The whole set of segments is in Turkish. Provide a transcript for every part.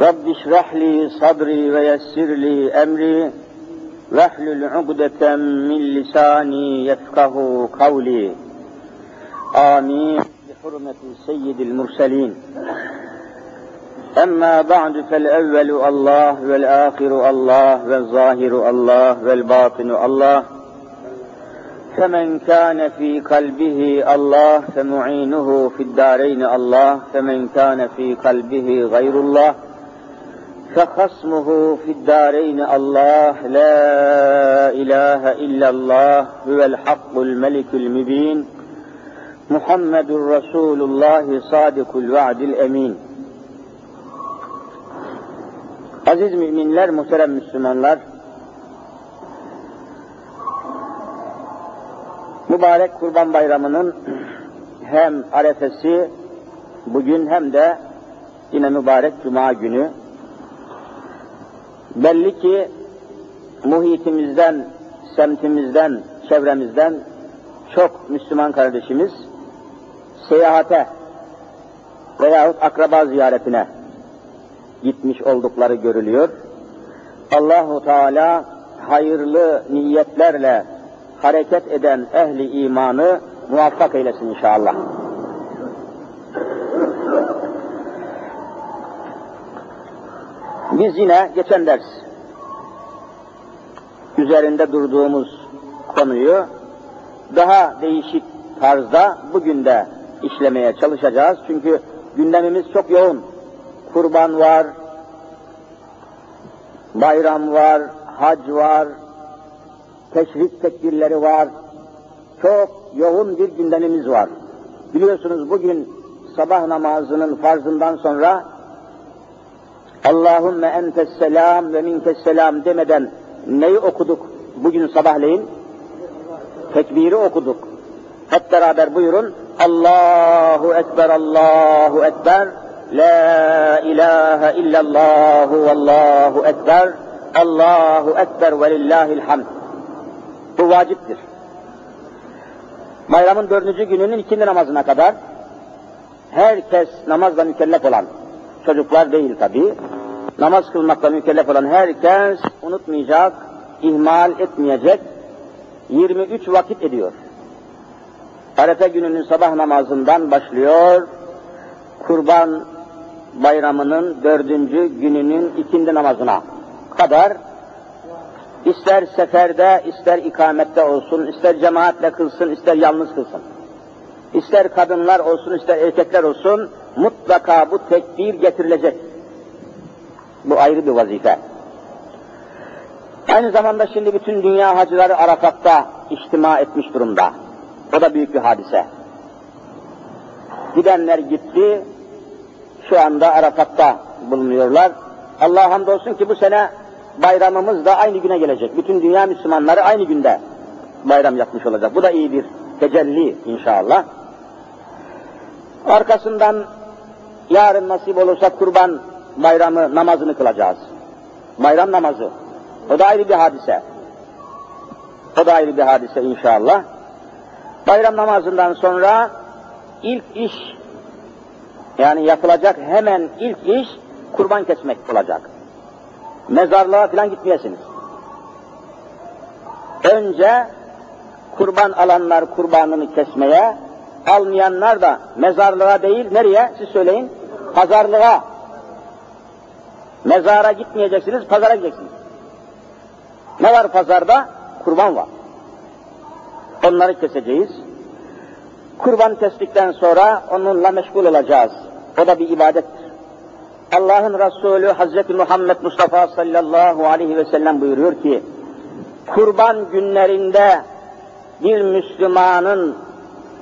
رب اشرح لي صدري ويسر لي أمري. واحلل عقدة من لساني يفقه قولي. آمين. بحرمة سيد المرسلين. أما بعد فالأول الله والآخر الله والظاهر الله والباطن الله. فمن كان في قلبه الله فمعينه في الدارين الله. فمن كان في قلبه غير الله. فخصمه في الدارين الله لا إله إلا الله هو الحق الملك المبين محمد رسول الله صادق الوعد الأمين Aziz müminler, muhterem Müslümanlar, mübarek Kurban Bayramı'nın hem arefesi bugün hem de yine mübarek Cuma günü belli ki muhitimizden, semtimizden, çevremizden çok Müslüman kardeşimiz seyahate veyahut akraba ziyaretine gitmiş oldukları görülüyor. Allahu Teala hayırlı niyetlerle hareket eden ehli imanı muvaffak eylesin inşallah. Biz yine geçen ders üzerinde durduğumuz konuyu daha değişik tarzda bugün de işlemeye çalışacağız. Çünkü gündemimiz çok yoğun. Kurban var, bayram var, hac var, teşrik tekbirleri var. Çok yoğun bir gündemimiz var. Biliyorsunuz bugün sabah namazının farzından sonra Allahümme entes selam ve minkes selam demeden neyi okuduk bugün sabahleyin? Tekbiri okuduk. Hep beraber buyurun. Allahu Ekber, Allahu Ekber. La ilahe illallah vallahu ekber. Allahu ekber ve lillahil. Bu vaciptir. Bayramın dördüncü gününün ikindi namazına kadar herkes namazla mükellef olan, çocuklar değil tabi, namaz kılmakla mükellef olan herkes unutmayacak, ihmal etmeyecek, 23 vakit ediyor. Arefe gününün sabah namazından başlıyor, kurban bayramının dördüncü gününün ikindi namazına kadar ister seferde, ister ikamette olsun, ister cemaatle kılsın, ister yalnız kılsın. İster kadınlar olsun, ister erkekler olsun, mutlaka bu tekbir getirilecek. Bu ayrı bir vazife. Aynı zamanda şimdi bütün dünya hacıları Arafat'ta içtima etmiş durumda. O da büyük bir hadise. Gidenler gitti, şu anda Arafat'ta bulunuyorlar. Allah hamdolsun ki bu sene bayramımız da aynı güne gelecek. Bütün dünya Müslümanları aynı günde bayram yapmış olacak. Bu da iyi bir tecelli inşallah. Arkasından yarın nasip olursa kurban bayramı namazını kılacağız. Bayram namazı. O da ayrı bir hadise. O da ayrı bir hadise inşallah. Bayram namazından sonra ilk iş yani yapılacak hemen ilk iş kurban kesmek olacak. Mezarlığa falan gitmeyesiniz. Önce kurban alanlar kurbanını kesmeye, almayanlar da mezarlığa değil, nereye? Siz söyleyin. Pazarlığa. Mezara gitmeyeceksiniz, pazara gideceksiniz. Ne var pazarda? Kurban var. Onları keseceğiz. Kurban kestikten sonra onunla meşgul olacağız. O da bir ibadettir. Allah'ın Resulü Hazreti Muhammed Mustafa sallallahu aleyhi ve sellem buyuruyor ki, kurban günlerinde bir Müslümanın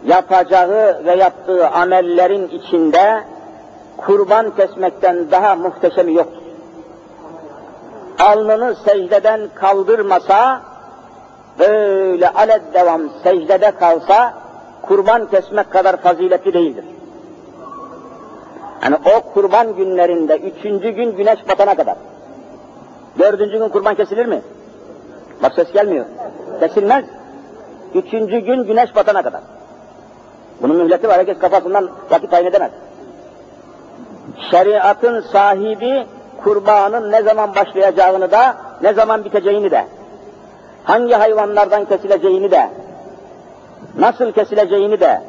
yapacağı ve yaptığı amellerin içinde kurban kesmekten daha muhteşemi yoktur. Alnını secdeden kaldırmasa, böyle aled devam secdede kalsa, kurban kesmek kadar faziletli değildir. Yani o kurban günlerinde üçüncü gün güneş batana kadar. Dördüncü gün kurban kesilir mi? Bak ses gelmiyor. Kesilmez. Üçüncü gün güneş batana kadar. Bunun mühleti var. Herkes kafasından vakit tayin edemez. Şeriatın sahibi kurbanın ne zaman başlayacağını da, ne zaman biteceğini de, hangi hayvanlardan kesileceğini de, nasıl kesileceğini de,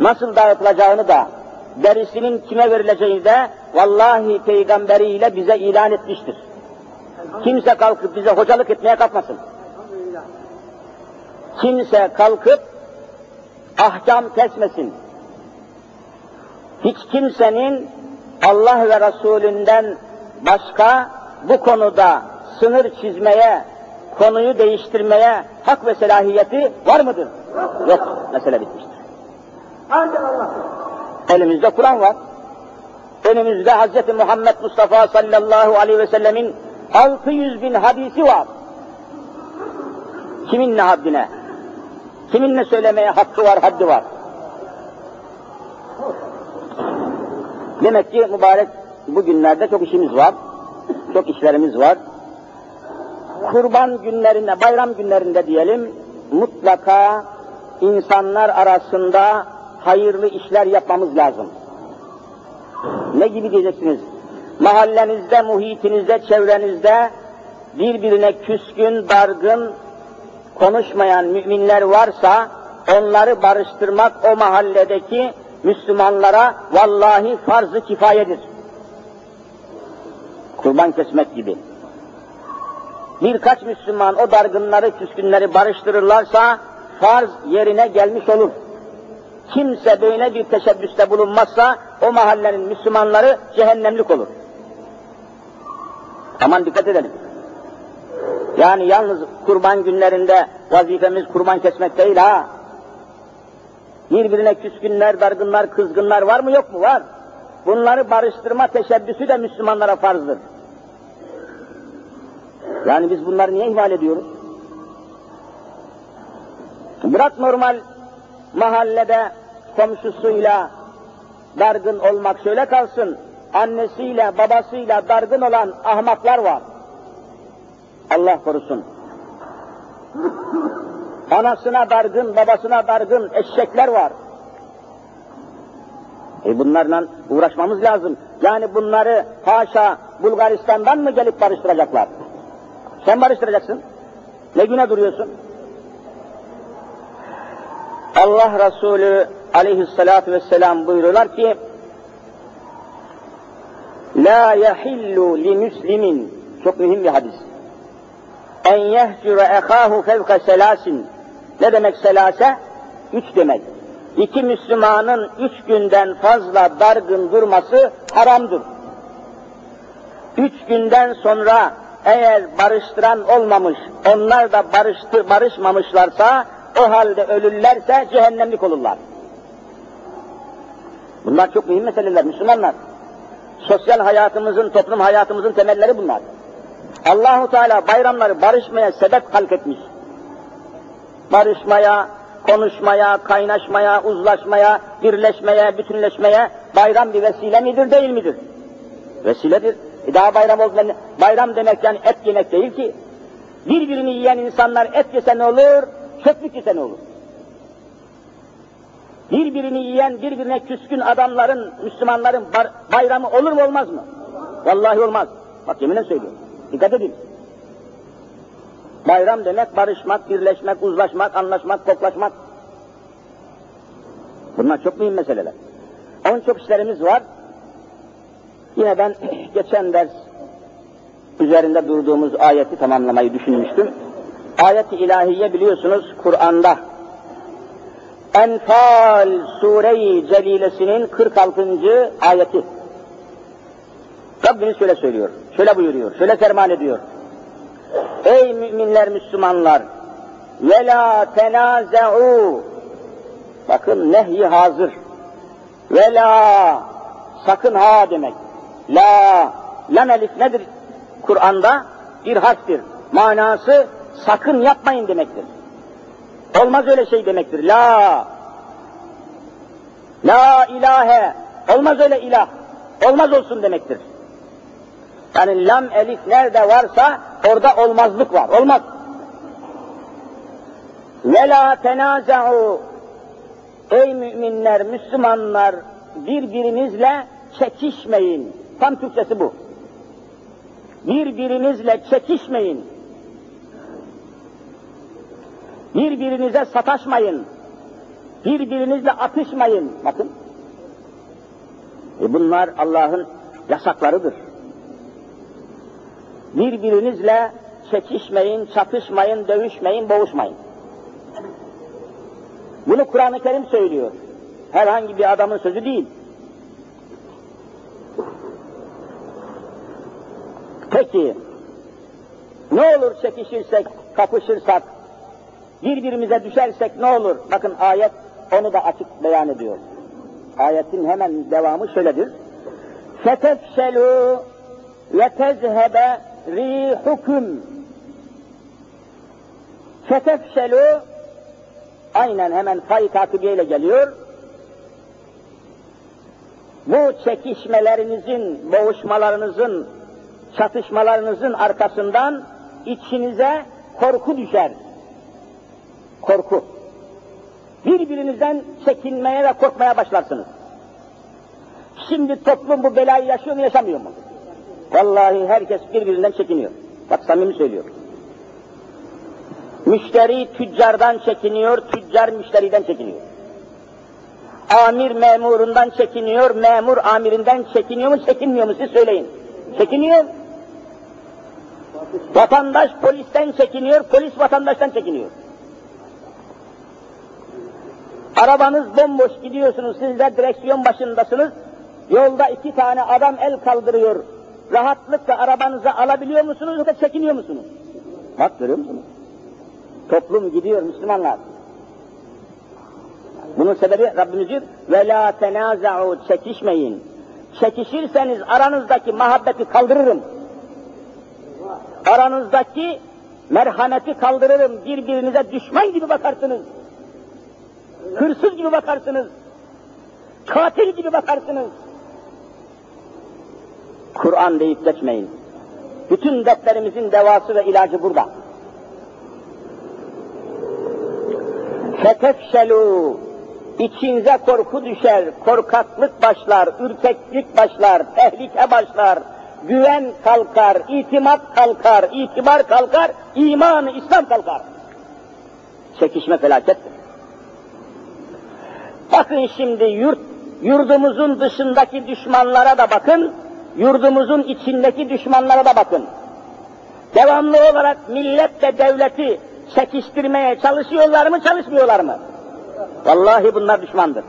nasıl dağıtılacağını da, derisinin kime verileceğini de vallahi peygamberiyle bize ilan etmiştir. Kimse kalkıp bize hocalık etmeye kalkmasın. Kimse kalkıp ahkam kesmesin. Hiç kimsenin Allah ve Resulünden başka bu konuda sınır çizmeye, konuyu değiştirmeye hak ve selahiyeti var mıdır? Yok. Mesele bitmiştir. Ancak Allah. Elimizde Kur'an var. Önümüzde Hz. Muhammed Mustafa sallallahu aleyhi ve sellemin 600 bin hadisi var. Kimin ne haddine? Kimin ne söylemeye hakkı var, haddi var? Demek ki mübarek bugünlerde çok işimiz var. Çok işlerimiz var. Kurban günlerinde, bayram günlerinde diyelim, mutlaka insanlar arasında hayırlı işler yapmamız lazım. Ne gibi diyeceksiniz? Mahallenizde, muhitinizde, çevrenizde birbirine küskün, dargın, konuşmayan müminler varsa onları barıştırmak o mahalledeki Müslümanlara vallahi farz-ı kifayedir. Kurban kesmek gibi. Birkaç Müslüman o dargınları, küskünleri barıştırırlarsa farz yerine gelmiş olur kimse böyle bir teşebbüste bulunmazsa o mahallenin Müslümanları cehennemlik olur. Aman dikkat edelim. Yani yalnız kurban günlerinde vazifemiz kurban kesmek değil ha. Birbirine küskünler, dargınlar, kızgınlar var mı yok mu? Var. Bunları barıştırma teşebbüsü de Müslümanlara farzdır. Yani biz bunları niye ihmal ediyoruz? Bırak normal mahallede komşusuyla dargın olmak şöyle kalsın, annesiyle babasıyla dargın olan ahmaklar var. Allah korusun. Anasına dargın, babasına dargın eşekler var. E bunlarla uğraşmamız lazım. Yani bunları haşa Bulgaristan'dan mı gelip barıştıracaklar? Sen barıştıracaksın. Ne güne duruyorsun? Allah Resulü aleyhissalatu vesselam buyuruyorlar ki La yahillu li müslimin çok mühim bir hadis. En yehcure ehahu fevka selasin. Ne demek selase? Üç demek. İki Müslümanın üç günden fazla dargın durması haramdır. Üç günden sonra eğer barıştıran olmamış, onlar da barıştı, barışmamışlarsa o halde ölürlerse cehennemlik olurlar. Bunlar çok mühim meseleler Müslümanlar. Sosyal hayatımızın, toplum hayatımızın temelleri bunlar. Allahu Teala bayramları barışmaya sebep halk etmiş. Barışmaya, konuşmaya, kaynaşmaya, uzlaşmaya, birleşmeye, bütünleşmeye bayram bir vesile midir, değil midir? Vesiledir. E daha bayram oldu. Bayram demek yani et yemek değil ki. Birbirini yiyen insanlar et yese ne olur, çöplük yese ne olur? birbirini yiyen, birbirine küskün adamların, Müslümanların bayramı olur mu olmaz mı? Vallahi olmaz. Bak yeminle söylüyorum. Dikkat edin. Bayram demek barışmak, birleşmek, uzlaşmak, anlaşmak, koklaşmak. Bunlar çok mühim meseleler. Onun çok işlerimiz var. Yine ben geçen ders üzerinde durduğumuz ayeti tamamlamayı düşünmüştüm. Ayet-i ilahiye biliyorsunuz Kur'an'da Enfal Sure-i Celilesinin 46. ayeti. Rabbimiz şöyle söylüyor, şöyle buyuruyor, şöyle serman ediyor. Ey müminler, Müslümanlar! Ve la tenazeu Bakın nehi hazır. Ve la sakın ha demek. La, lam elif nedir Kur'an'da? Bir harftir. Manası sakın yapmayın demektir. Olmaz öyle şey demektir. La, la ilahe, olmaz öyle ilah, olmaz olsun demektir. Yani lam elif nerede varsa orada olmazlık var, olmaz. Ve la tenaza'u Ey müminler, Müslümanlar birbirinizle çekişmeyin. Tam Türkçesi bu. Birbirinizle çekişmeyin. Birbirinize sataşmayın. Birbirinizle atışmayın. Bakın. E bunlar Allah'ın yasaklarıdır. Birbirinizle çekişmeyin, çatışmayın, dövüşmeyin, boğuşmayın. Bunu Kur'an-ı Kerim söylüyor. Herhangi bir adamın sözü değil. Peki, ne olur çekişirsek, kapışırsak, birbirimize düşersek ne olur? Bakın ayet onu da açık beyan ediyor. Ayetin hemen devamı şöyledir. فَتَفْشَلُوا وَتَذْهَبَ رِيحُكُمْ فَتَفْشَلُوا aynen hemen fay takibiyle geliyor. Bu çekişmelerinizin, boğuşmalarınızın, çatışmalarınızın arkasından içinize korku düşer. Korku. Birbirinizden çekinmeye ve korkmaya başlarsınız. Şimdi toplum bu belayı yaşıyor mu yaşamıyor mu? Vallahi herkes birbirinden çekiniyor. Bak samimi söylüyorum. Müşteri tüccardan çekiniyor, tüccar müşteriden çekiniyor. Amir memurundan çekiniyor, memur amirinden çekiniyor mu, çekinmiyor mu siz söyleyin. Çekiniyor. Vatandaş polisten çekiniyor, polis vatandaştan çekiniyor. Arabanız bomboş gidiyorsunuz, siz de direksiyon başındasınız. Yolda iki tane adam el kaldırıyor. Rahatlıkla arabanızı alabiliyor musunuz yoksa çekiniyor musunuz? Bak görüyor musunuz? Toplum gidiyor Müslümanlar. Bunun sebebi Rabbimiz diyor, ve la tenaza'u çekişmeyin. Çekişirseniz aranızdaki muhabbeti kaldırırım. Aranızdaki merhameti kaldırırım. Birbirinize düşman gibi bakarsınız. Hırsız gibi bakarsınız. Katil gibi bakarsınız. Kur'an deyip geçmeyin. Bütün dertlerimizin devası ve ilacı burada. fetefşelu içinize korku düşer, korkaklık başlar, ürkeklik başlar, tehlike başlar, güven kalkar, itimat kalkar, itibar kalkar, iman, İslam kalkar. Çekişme felakettir. Bakın şimdi yurt, yurdumuzun dışındaki düşmanlara da bakın, yurdumuzun içindeki düşmanlara da bakın. Devamlı olarak millet ve devleti çekiştirmeye çalışıyorlar mı, çalışmıyorlar mı? Vallahi bunlar düşmandır.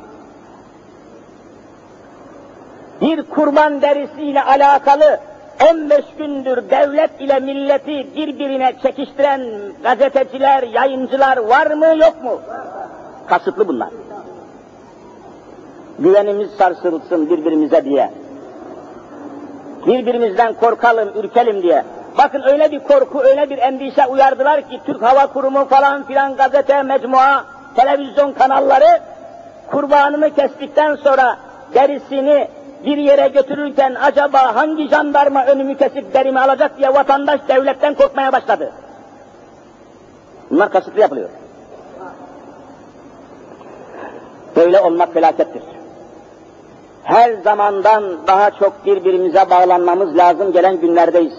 Bir kurban derisiyle alakalı 15 gündür devlet ile milleti birbirine çekiştiren gazeteciler, yayıncılar var mı yok mu? Kasıtlı bunlar. Güvenimiz sarsılsın birbirimize diye. Birbirimizden korkalım, ürkelim diye. Bakın öyle bir korku, öyle bir endişe uyardılar ki Türk Hava Kurumu falan filan gazete, mecmua, televizyon kanalları kurbanını kestikten sonra derisini bir yere götürürken acaba hangi jandarma önümü kesip derimi alacak diye vatandaş devletten korkmaya başladı. Bunlar kasıtlı yapılıyor. Böyle olmak felakettir. Her zamandan daha çok birbirimize bağlanmamız lazım gelen günlerdeyiz.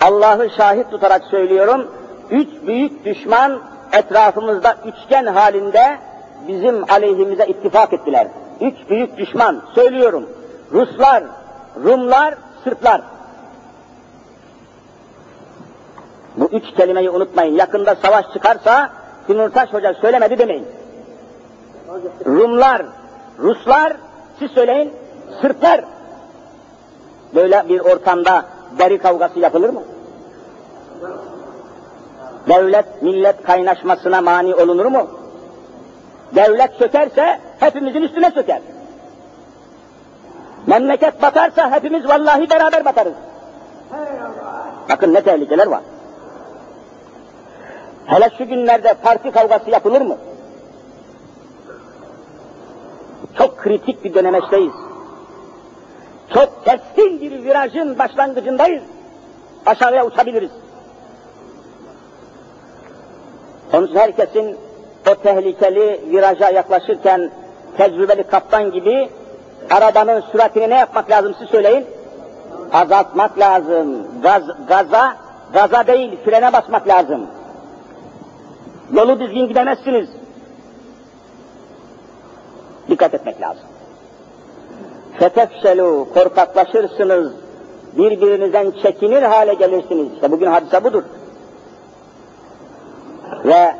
Allah'ı şahit tutarak söylüyorum, üç büyük düşman etrafımızda üçgen halinde bizim aleyhimize ittifak ettiler. Üç büyük düşman, söylüyorum. Ruslar, Rumlar, Sırplar. Bu üç kelimeyi unutmayın. Yakında savaş çıkarsa Timurtaş Hoca söylemedi demeyin. Rumlar, Ruslar, siz söyleyin, Sırplar. Böyle bir ortamda deri kavgası yapılır mı? Devlet millet kaynaşmasına mani olunur mu? Devlet çökerse hepimizin üstüne çöker. Memleket batarsa hepimiz vallahi beraber batarız. Bakın ne tehlikeler var. Hele şu günlerde parti kavgası yapılır mı? Çok kritik bir dönemeçteyiz. Çok keskin bir virajın başlangıcındayız. Aşağıya uçabiliriz. Onun herkesin o tehlikeli viraja yaklaşırken tecrübeli kaptan gibi arabanın süratini ne yapmak lazım siz söyleyin? Azaltmak lazım. Gaz, gaza, gaza değil frene basmak lazım. Yolu düzgün gidemezsiniz. Dikkat etmek lazım. Fetefşelu, korkaklaşırsınız, birbirinizden çekinir hale gelirsiniz. İşte bugün hadise budur. Ve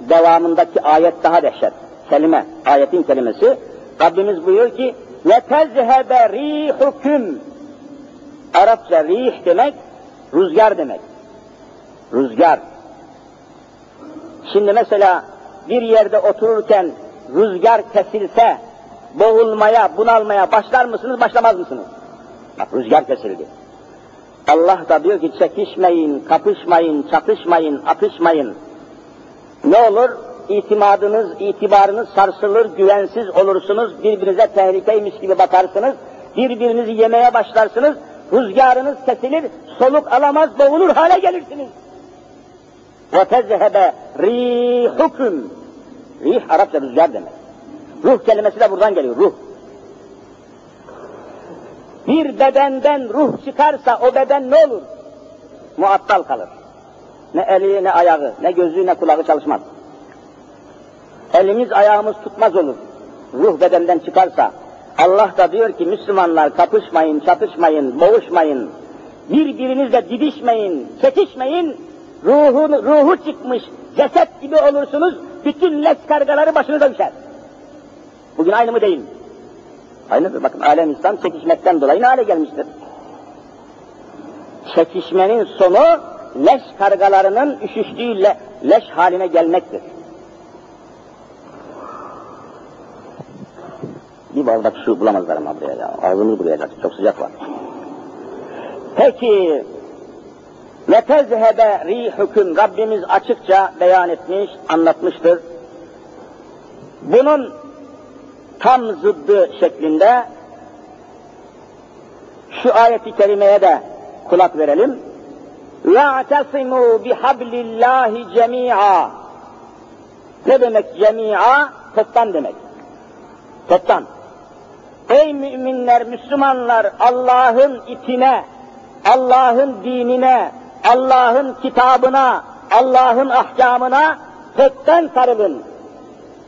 devamındaki ayet daha dehşet Kelime, ayetin kelimesi. Rabbimiz buyuruyor ki, وَتَزْهَبَ رِيحُكُمْ Arapça rih demek, rüzgar demek. Rüzgar. Şimdi mesela bir yerde otururken rüzgar kesilse, boğulmaya, bunalmaya başlar mısınız, başlamaz mısınız? Bak rüzgar kesildi. Allah da diyor ki çekişmeyin, kapışmayın, çatışmayın, atışmayın. Ne olur? İtimadınız, itibarınız sarsılır, güvensiz olursunuz, birbirinize tehlikeymiş gibi bakarsınız, birbirinizi yemeye başlarsınız, rüzgarınız kesilir, soluk alamaz, boğulur hale gelirsiniz. وَتَزْهَبَ رِيحُكُمْ Rih Arapça rüzgar demek. Ruh kelimesi de buradan geliyor, ruh. Bir bedenden ruh çıkarsa o beden ne olur? Muattal kalır. Ne eli, ne ayağı, ne gözü, ne kulağı çalışmaz. Elimiz, ayağımız tutmaz olur. Ruh bedenden çıkarsa, Allah da diyor ki Müslümanlar kapışmayın, çatışmayın, boğuşmayın, birbirinizle didişmeyin, çekişmeyin, ruhun, ruhu çıkmış ceset gibi olursunuz, bütün leş kargaları başınıza düşer. Bugün aynı mı değil mi? Aynıdır. Bakın alem İslam çekişmekten dolayı ne hale gelmiştir? Çekişmenin sonu leş kargalarının üşüştüğü le, leş haline gelmektir. Bir bardak su bulamazlar ama buraya ya. Ağzımız burayacak. Çok sıcak var. Peki ve tezhebe rihukum Rabbimiz açıkça beyan etmiş, anlatmıştır. Bunun tam zıddı şeklinde şu ayeti kerimeye de kulak verelim. وَاَعْتَصِمُوا بِحَبْلِ اللّٰهِ جَمِيعًا Ne demek cemi'a? Toptan demek. Toptan. Ey müminler, Müslümanlar Allah'ın ipine, Allah'ın dinine, Allah'ın kitabına, Allah'ın ahkamına toptan sarılın.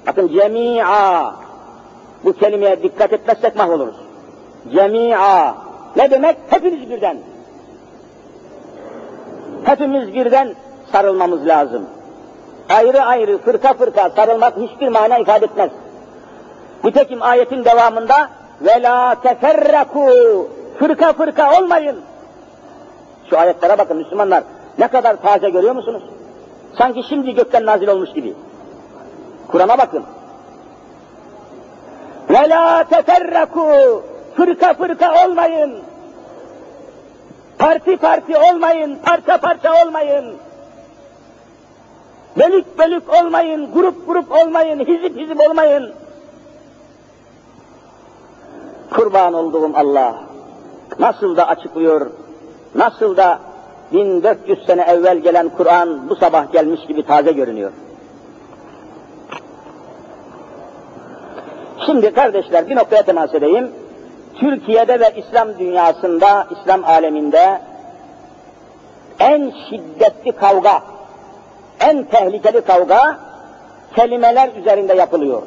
Bakın cemi'a. Bu kelimeye dikkat etmezsek mahvoluruz. Cemi'a. Ne demek? Hepimiz birden. Hepimiz birden sarılmamız lazım. Ayrı ayrı, fırka fırka sarılmak hiçbir mana ifade etmez. Nitekim ayetin devamında ve la teferraku fırka fırka olmayın. Şu ayetlere bakın Müslümanlar ne kadar taze görüyor musunuz? Sanki şimdi gökten nazil olmuş gibi. Kur'an'a bakın. Ve la teferraku fırka fırka olmayın. Parti parti olmayın, parça parça olmayın. Bölük bölük olmayın, grup grup olmayın, hizip hizip olmayın. Kurban olduğum Allah nasıl da açıklıyor, nasıl da 1400 sene evvel gelen Kur'an bu sabah gelmiş gibi taze görünüyor. Şimdi kardeşler bir noktaya temas edeyim. Türkiye'de ve İslam dünyasında, İslam aleminde en şiddetli kavga, en tehlikeli kavga kelimeler üzerinde yapılıyor.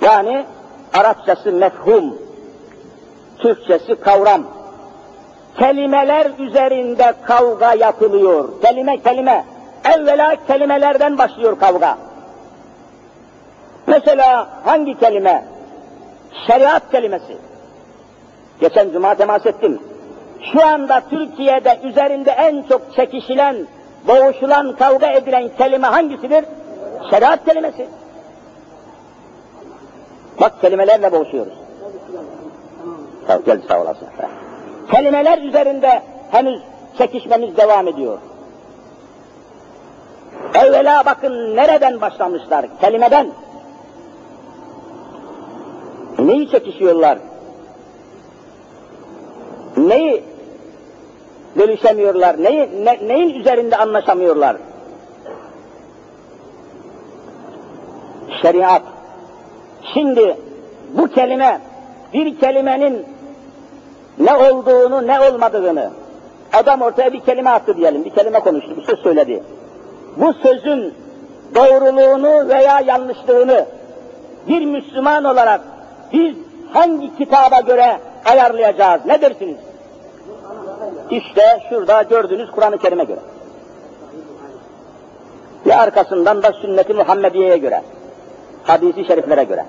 Yani Arapçası mefhum, Türkçesi kavram. Kelimeler üzerinde kavga yapılıyor. Kelime kelime. Evvela kelimelerden başlıyor kavga. Mesela hangi kelime? Şeriat kelimesi. Geçen cuma temas ettim. Şu anda Türkiye'de üzerinde en çok çekişilen, boğuşulan, kavga edilen kelime hangisidir? Şeriat kelimesi. Bak kelimelerle boğuşuyoruz. Sağ, gel sağ olasın. Kelimeler üzerinde henüz çekişmemiz devam ediyor. Evvela bakın nereden başlamışlar? Kelimeden. Neyi çekişiyorlar? Neyi bölüşemiyorlar? Neyi, ne, neyin üzerinde anlaşamıyorlar? Şeriat. Şimdi bu kelime, bir kelimenin ne olduğunu, ne olmadığını, adam ortaya bir kelime attı diyelim, bir kelime konuştu, bir söz söyledi. Bu sözün doğruluğunu veya yanlışlığını bir Müslüman olarak biz hangi kitaba göre ayarlayacağız? Ne dersiniz? İşte şurada gördüğünüz Kur'an-ı Kerim'e göre. Ve arkasından da sünnet-i Muhammediye'ye göre. Hadisi şeriflere göre.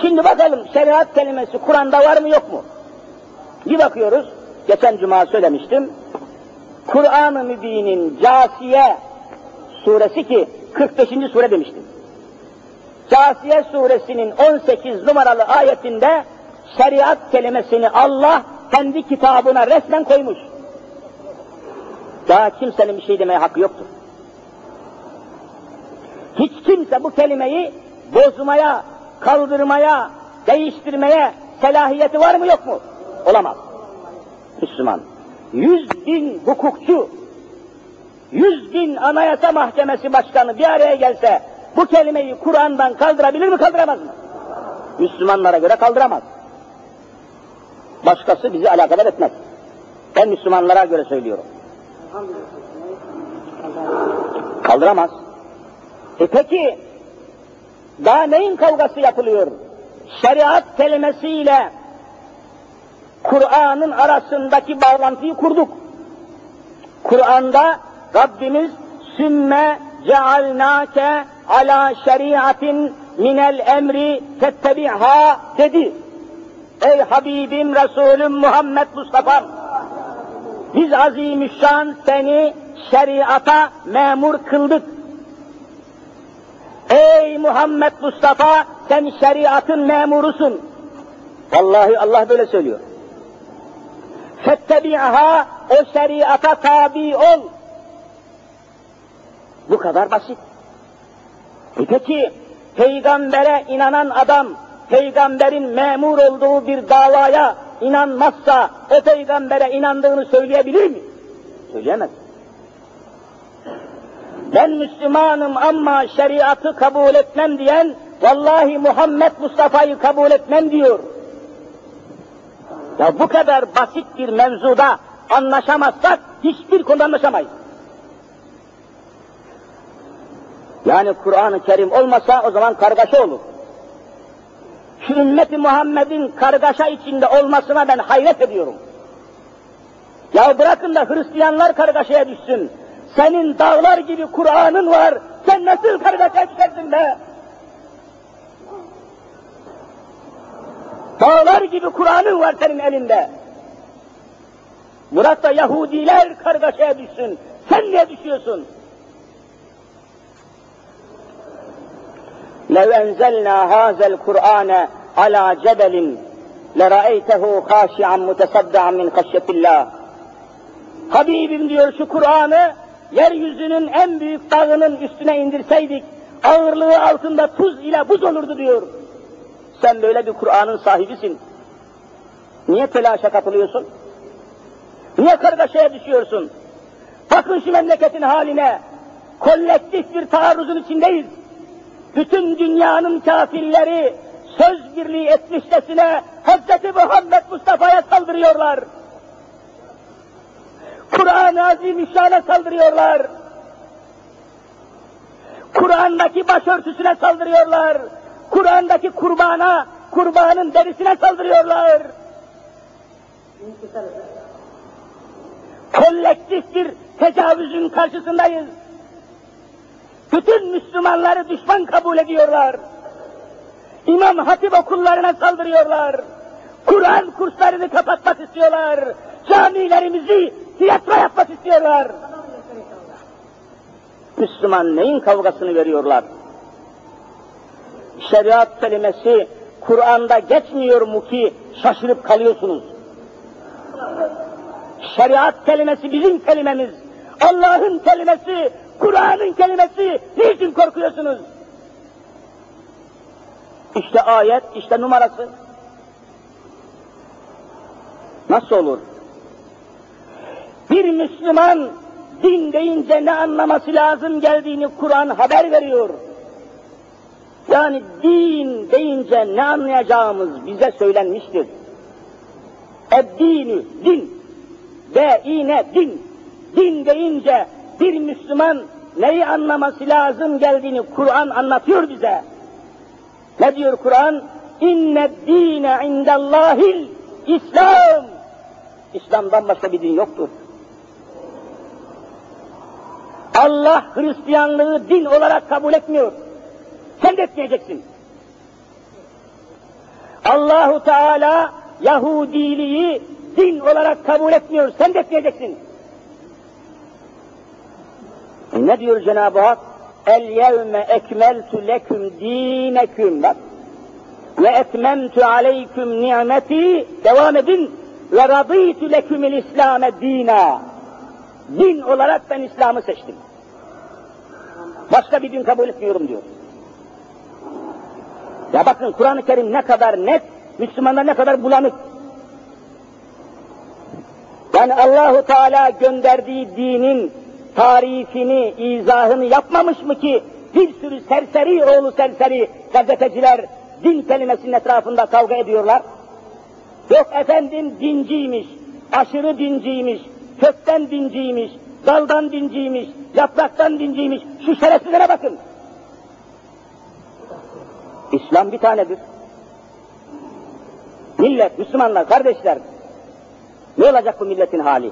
Şimdi bakalım şeriat kelimesi Kur'an'da var mı yok mu? Bir bakıyoruz, geçen cuma söylemiştim. Kur'an-ı Mübin'in Casiye suresi ki 45. sure demiştim. Casiye suresinin 18 numaralı ayetinde şeriat kelimesini Allah kendi kitabına resmen koymuş. Daha kimsenin bir şey demeye hakkı yoktur. Hiç kimse bu kelimeyi bozmaya, kaldırmaya, değiştirmeye selahiyeti var mı yok mu? Olamaz. Müslüman. Yüz bin hukukçu, yüz bin anayasa mahkemesi başkanı bir araya gelse bu kelimeyi Kur'an'dan kaldırabilir mi kaldıramaz mı? Müslümanlara göre kaldıramaz. Başkası bizi alakadar etmez. Ben Müslümanlara göre söylüyorum. Kaldıramaz. E peki daha neyin kavgası yapılıyor? Şeriat kelimesiyle Kur'an'ın arasındaki bağlantıyı kurduk. Kur'an'da Rabbimiz sümme cealnake ala şeriatin minel emri tettebi'ha dedi. Ey Habibim Resulüm Muhammed Mustafa'm biz azimüşşan seni şeriata memur kıldık. Ey Muhammed Mustafa sen şeriatın memurusun. Vallahi Allah böyle söylüyor. Fettebi'ha o şeriata tabi ol. Bu kadar basit. E peki peygambere inanan adam peygamberin memur olduğu bir davaya inanmazsa o peygambere inandığını söyleyebilir mi? Söyleyemez. Ben Müslümanım ama şeriatı kabul etmem diyen vallahi Muhammed Mustafa'yı kabul etmem diyor. Ya bu kadar basit bir mevzuda anlaşamazsak hiçbir konuda anlaşamayız. Yani Kur'an-ı Kerim olmasa o zaman kargaşa olur. Şu ümmeti Muhammed'in kargaşa içinde olmasına ben hayret ediyorum. Ya bırakın da Hristiyanlar kargaşaya düşsün. Senin dağlar gibi Kur'an'ın var. Sen nasıl kargaşaya düşersin be? Dağlar gibi Kur'an'ın var senin elinde. Bırak da Yahudiler kargaşaya düşsün. Sen niye düşüyorsun? لو أنزلنا هذا القرآن على جبل لرأيته خاشعا متصدعا من خشية الله Habibim diyor şu Kur'an'ı yeryüzünün en büyük dağının üstüne indirseydik ağırlığı altında tuz ile buz olurdu diyor. Sen böyle bir Kur'an'ın sahibisin. Niye telaşa kapılıyorsun? Niye kargaşaya düşüyorsun? Bakın şu memleketin haline. Kolektif bir taarruzun içindeyiz bütün dünyanın kafirleri söz birliği etmişçesine Hz. Muhammed Mustafa'ya saldırıyorlar. Kur'an-ı Azimüşşan'a saldırıyorlar. Kur'an'daki başörtüsüne saldırıyorlar. Kur'an'daki kurbana, kurbanın derisine saldırıyorlar. Kolektif bir tecavüzün karşısındayız. Bütün Müslümanları düşman kabul ediyorlar. İmam Hatip okullarına saldırıyorlar. Kur'an kurslarını kapatmak istiyorlar. Camilerimizi tiyatro yapmak istiyorlar. Müslüman neyin kavgasını veriyorlar? Şeriat kelimesi Kur'an'da geçmiyor mu ki şaşırıp kalıyorsunuz? Şeriat kelimesi bizim kelimemiz. Allah'ın kelimesi, Kur'an'ın kelimesi. Niçin korkuyorsunuz? İşte ayet, işte numarası. Nasıl olur? Müslüman din deyince ne anlaması lazım geldiğini Kur'an haber veriyor. Yani din deyince ne anlayacağımız bize söylenmiştir. Eddinü, din. Ve ine din. Din deyince bir Müslüman neyi anlaması lazım geldiğini Kur'an anlatıyor bize. Ne diyor Kur'an? İnne dine indellahil İslam. İslam'dan başka bir din yoktur. Allah Hristiyanlığı din olarak kabul etmiyor. Sen de etmeyeceksin. Allahu Teala Yahudiliği din olarak kabul etmiyor. Sen de etmeyeceksin. E ne diyor Cenab-ı Hak? El yevme ekmeltu leküm dineküm. Bak. Ve etmemtu aleyküm nimeti. Devam edin. Ve radıytu lekümül İslam'e dina. Din olarak ben İslam'ı seçtim. Başka bir din kabul etmiyorum diyor. Ya bakın Kur'an-ı Kerim ne kadar net, Müslümanlar ne kadar bulanık. Yani Allahu Teala gönderdiği dinin tarifini, izahını yapmamış mı ki bir sürü serseri oğlu serseri gazeteciler din kelimesinin etrafında kavga ediyorlar? Yok efendim dinciymiş, aşırı dinciymiş, kökten dinciymiş, daldan dinciymiş, yapraktan dinciymiş. Şu şerefsizlere bakın. İslam bir tanedir. Millet, Müslümanlar, kardeşler, ne olacak bu milletin hali?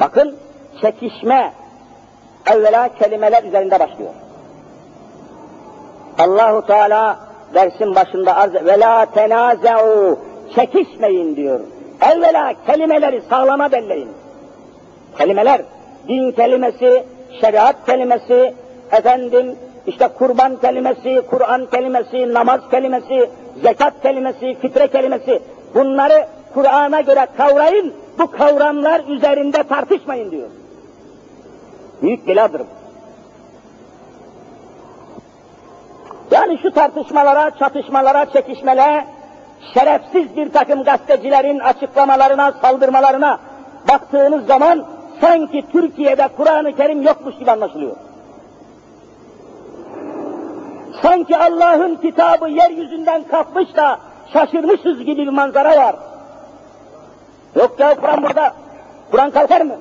Bakın, çekişme evvela kelimeler üzerinde başlıyor. Allahu Teala dersin başında arz ve la tenazeu çekişmeyin diyor. Evvela kelimeleri sağlama belleyin. Kelimeler, din kelimesi, şeriat kelimesi, efendim işte kurban kelimesi, Kur'an kelimesi, namaz kelimesi, zekat kelimesi, fitre kelimesi bunları Kur'an'a göre kavrayın, bu kavramlar üzerinde tartışmayın diyor. Büyük beladır. Yani şu tartışmalara, çatışmalara, çekişmelere, şerefsiz bir takım gazetecilerin açıklamalarına, saldırmalarına baktığınız zaman sanki Türkiye'de Kur'an-ı Kerim yokmuş gibi anlaşılıyor. Sanki Allah'ın kitabı yeryüzünden kalkmış da şaşırmışız gibi bir manzara var. Yok ya Kur'an burada. Kur'an kalkar mı?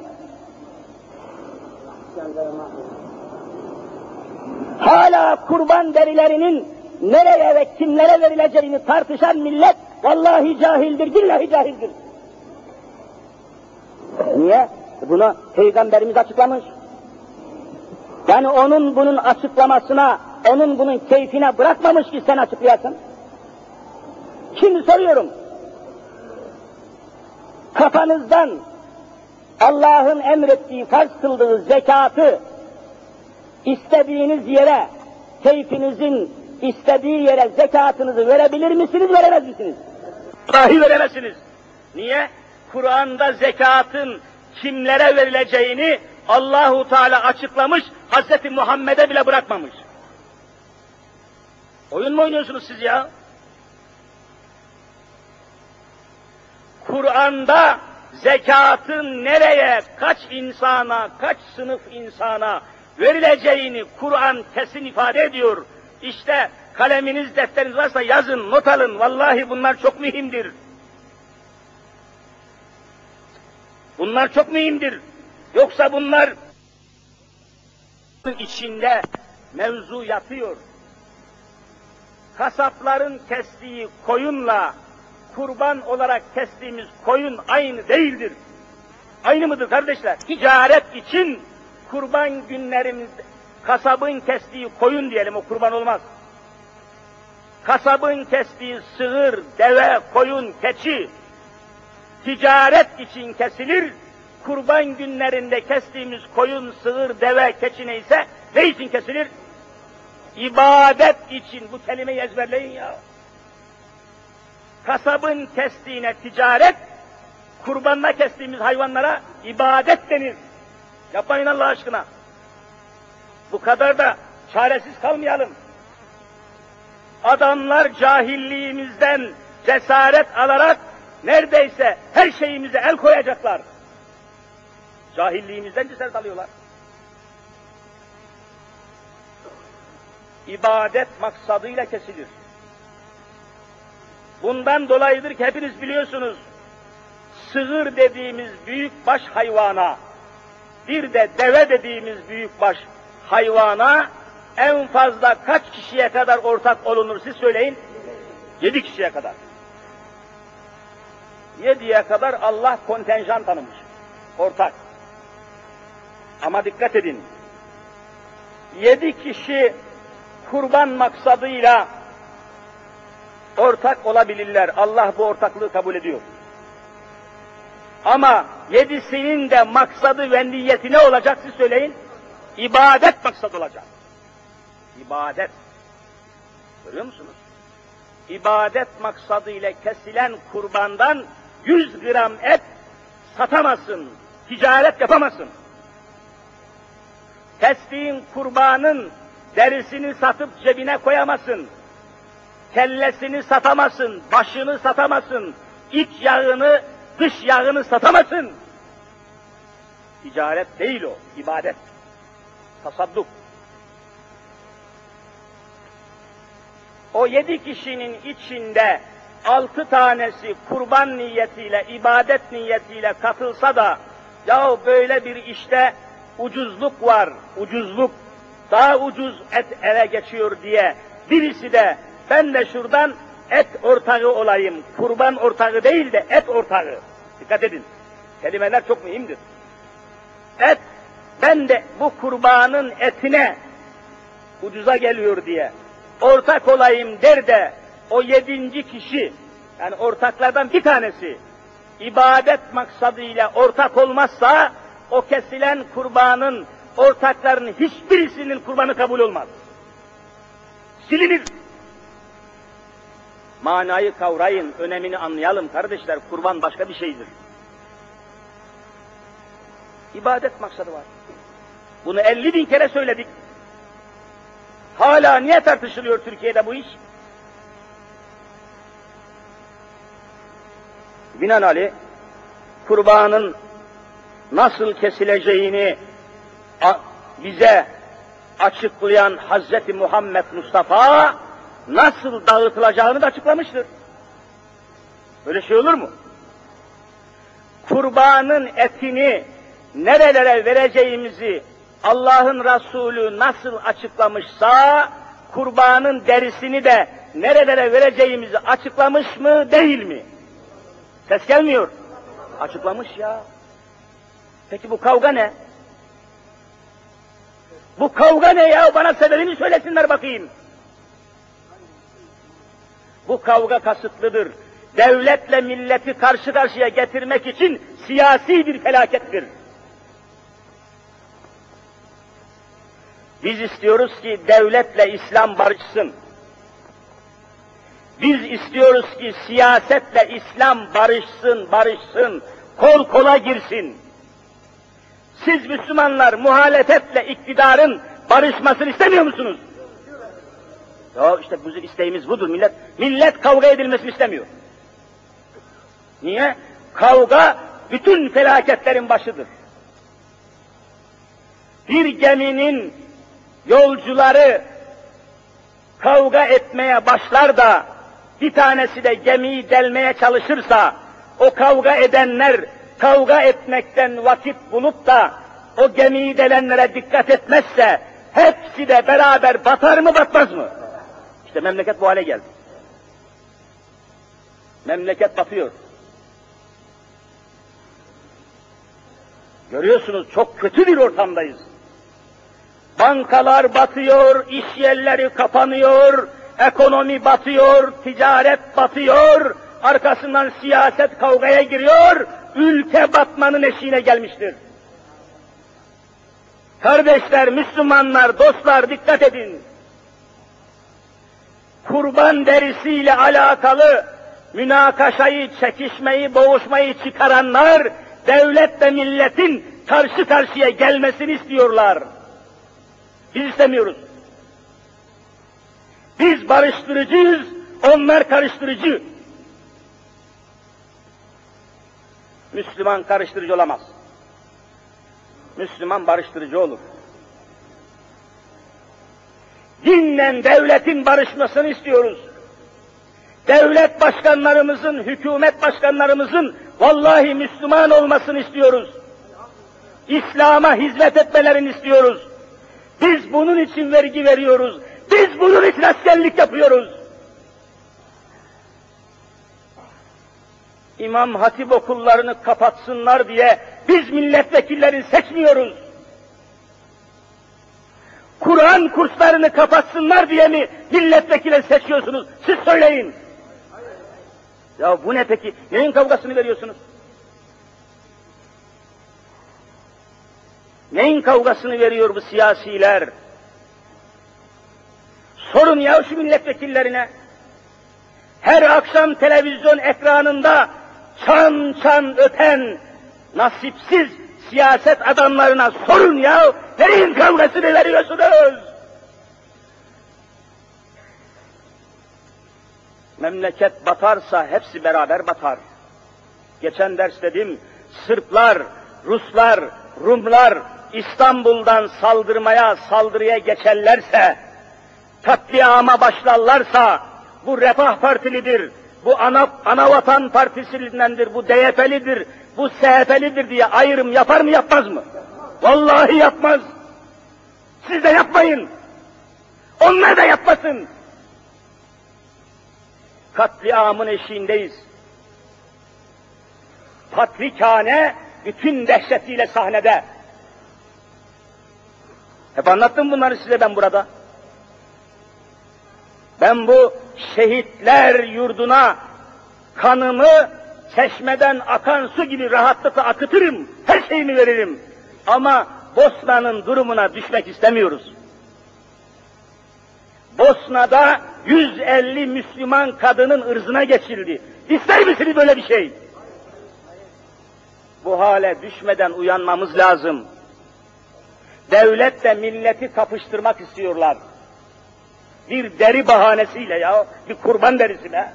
Hala kurban derilerinin nereye ve kimlere verileceğini tartışan millet vallahi cahildir, billahi cahildir. Niye? Bunu Peygamberimiz açıklamış. Yani onun bunun açıklamasına, onun bunun keyfine bırakmamış ki sen açıklayasın. Şimdi soruyorum. Kafanızdan Allah'ın emrettiği, farz kıldığı zekatı istediğiniz yere, keyfinizin istediği yere zekatınızı verebilir misiniz, veremez misiniz? Dahi veremezsiniz. Niye? Kur'an'da zekatın kimlere verileceğini Allahu Teala açıklamış, Hazreti Muhammed'e bile bırakmamış. Oyun mu oynuyorsunuz siz ya? Kur'an'da zekatın nereye, kaç insana, kaç sınıf insana verileceğini Kur'an kesin ifade ediyor. İşte kaleminiz, defteriniz varsa yazın, not alın. Vallahi bunlar çok mühimdir. Bunlar çok mühimdir. Yoksa bunlar içinde mevzu yatıyor. Kasapların kestiği koyunla kurban olarak kestiğimiz koyun aynı değildir. Aynı mıdır kardeşler? Ticaret için kurban günlerimizde kasabın kestiği koyun diyelim o kurban olmaz. Kasabın kestiği sığır, deve, koyun, keçi ticaret için kesilir. Kurban günlerinde kestiğimiz koyun, sığır, deve, keçi neyse ne için kesilir? ibadet için bu kelimeyi ezberleyin ya. Kasabın kestiğine ticaret, kurbanla kestiğimiz hayvanlara ibadet denir. Yapmayın Allah aşkına. Bu kadar da çaresiz kalmayalım. Adamlar cahilliğimizden cesaret alarak neredeyse her şeyimize el koyacaklar. Cahilliğimizden cesaret alıyorlar. İbadet maksadıyla kesilir. Bundan dolayıdır ki hepiniz biliyorsunuz, sığır dediğimiz büyük baş hayvana, bir de deve dediğimiz büyük baş hayvana en fazla kaç kişiye kadar ortak olunur siz söyleyin? Yedi kişiye kadar. Yediye kadar Allah kontenjan tanımış. Ortak. Ama dikkat edin. Yedi kişi kurban maksadıyla ortak olabilirler. Allah bu ortaklığı kabul ediyor. Ama yedisinin de maksadı ve niyeti ne olacak siz söyleyin? İbadet maksad olacak. İbadet. Görüyor musunuz? İbadet maksadı ile kesilen kurbandan 100 gram et satamazsın, ticaret yapamazsın. Kestiğin kurbanın derisini satıp cebine koyamazsın. Kellesini satamazsın, başını satamazsın, iç yağını, dış yağını satamazsın. Ticaret değil o, ibadet. Tasadduk. O yedi kişinin içinde altı tanesi kurban niyetiyle, ibadet niyetiyle katılsa da, ya böyle bir işte ucuzluk var, ucuzluk, daha ucuz et ele geçiyor diye birisi de ben de şuradan et ortağı olayım, kurban ortağı değil de et ortağı. Dikkat edin, kelimeler çok mühimdir. Et, ben de bu kurbanın etine ucuza geliyor diye ortak olayım der de o yedinci kişi, yani ortaklardan bir tanesi, ibadet maksadıyla ortak olmazsa, o kesilen kurbanın, ortaklarının hiçbirisinin kurbanı kabul olmaz. Silinir. Manayı kavrayın, önemini anlayalım kardeşler, kurban başka bir şeydir. İbadet maksadı var. Bunu elli bin kere söyledik. Hala niye tartışılıyor Türkiye'de bu iş? Binaenaleyh kurbanın nasıl kesileceğini bize açıklayan Hazreti Muhammed Mustafa nasıl dağıtılacağını da açıklamıştır. Böyle şey olur mu? Kurbanın etini nerelere vereceğimizi Allah'ın Resulü nasıl açıklamışsa kurbanın derisini de nerelere vereceğimizi açıklamış mı değil mi? Ses gelmiyor. Açıklamış ya. Peki bu kavga ne? Bu kavga ne ya? Bana sebebini söylesinler bakayım. Bu kavga kasıtlıdır. Devletle milleti karşı karşıya getirmek için siyasi bir felakettir. Biz istiyoruz ki devletle İslam barışsın. Biz istiyoruz ki siyasetle İslam barışsın, barışsın, kol kola girsin. Siz Müslümanlar muhalefetle iktidarın barışmasını istemiyor musunuz? Ya işte bizim isteğimiz budur. Millet millet kavga edilmesini istemiyor. Niye? Kavga bütün felaketlerin başıdır. Bir geminin yolcuları kavga etmeye başlar da bir tanesi de gemiyi delmeye çalışırsa o kavga edenler kavga etmekten vakit bulup da o gemiyi delenlere dikkat etmezse hepsi de beraber batar mı batmaz mı? İşte memleket bu hale geldi. Memleket batıyor. Görüyorsunuz çok kötü bir ortamdayız. Bankalar batıyor, iş yerleri kapanıyor, ekonomi batıyor, ticaret batıyor, arkasından siyaset kavgaya giriyor, ülke batmanın eşiğine gelmiştir. Kardeşler, Müslümanlar, dostlar dikkat edin. kurban derisiyle alakalı münakaşayı, çekişmeyi, boğuşmayı çıkaranlar devlet ve milletin karşı karşıya gelmesini istiyorlar. Biz istemiyoruz. Biz barıştırıcıyız, onlar karıştırıcı. Müslüman karıştırıcı olamaz. Müslüman barıştırıcı olur. Dinle devletin barışmasını istiyoruz. Devlet başkanlarımızın, hükümet başkanlarımızın vallahi Müslüman olmasını istiyoruz. İslam'a hizmet etmelerini istiyoruz. Biz bunun için vergi veriyoruz. Biz bunun için askerlik yapıyoruz. İmam Hatip okullarını kapatsınlar diye biz milletvekillerini seçmiyoruz. Kur'an kurslarını kapatsınlar diye mi milletvekili seçiyorsunuz? Siz söyleyin. Ya bu ne peki? Neyin kavgasını veriyorsunuz? Neyin kavgasını veriyor bu siyasiler? Sorun ya şu milletvekillerine. Her akşam televizyon ekranında çan çan öten nasipsiz siyaset adamlarına sorun ya. Neyin kavgasını veriyorsunuz? Memleket batarsa hepsi beraber batar. Geçen ders dedim, Sırplar, Ruslar, Rumlar İstanbul'dan saldırmaya, saldırıya geçerlerse, katliama başlarlarsa, bu Refah Partilidir, bu ana, Anavatan Partisindendir, bu DYP'lidir, bu SHP'lidir diye ayrım yapar mı yapmaz mı? Vallahi yapmaz. Siz de yapmayın. Onlar da yapmasın. Katliamın eşiğindeyiz. Patrikhane bütün dehşetiyle sahnede. Hep anlattım bunları size ben burada. Ben bu şehitler yurduna kanımı çeşmeden akan su gibi rahatlıkla akıtırım, her şeyimi veririm. Ama Bosna'nın durumuna düşmek istemiyoruz. Bosna'da 150 Müslüman kadının ırzına geçildi. İster misiniz böyle bir şey? Bu hale düşmeden uyanmamız lazım. Devletle milleti kapıştırmak istiyorlar. Bir deri bahanesiyle ya, bir kurban derisine.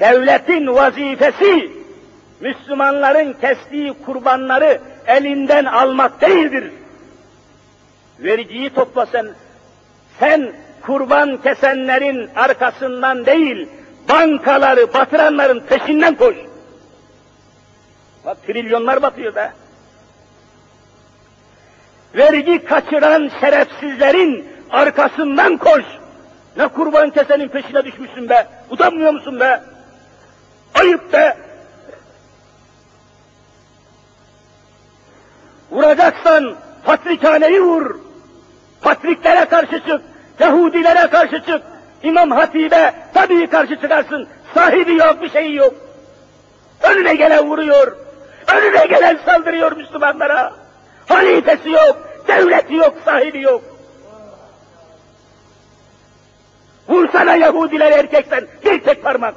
Devletin vazifesi Müslümanların kestiği kurbanları elinden almak değildir. Vergiyi topla sen. Sen kurban kesenlerin arkasından değil, bankaları batıranların peşinden koş. Bak trilyonlar batıyor be. Vergi kaçıran şerefsizlerin arkasından koş. Ne kurban kesenin peşine düşmüşsün be. Utanmıyor musun be? Ayıp be. Vuracaksan patrikhaneyi vur. Patriklere karşı çık. Yahudilere karşı çık. İmam Hatib'e tabii karşı çıkarsın. Sahibi yok, bir şeyi yok. Önüne gelen vuruyor. Önüne gelen saldırıyor Müslümanlara. Halifesi yok, devleti yok, sahibi yok. Vursana Yahudiler erkekten bir tek parmak.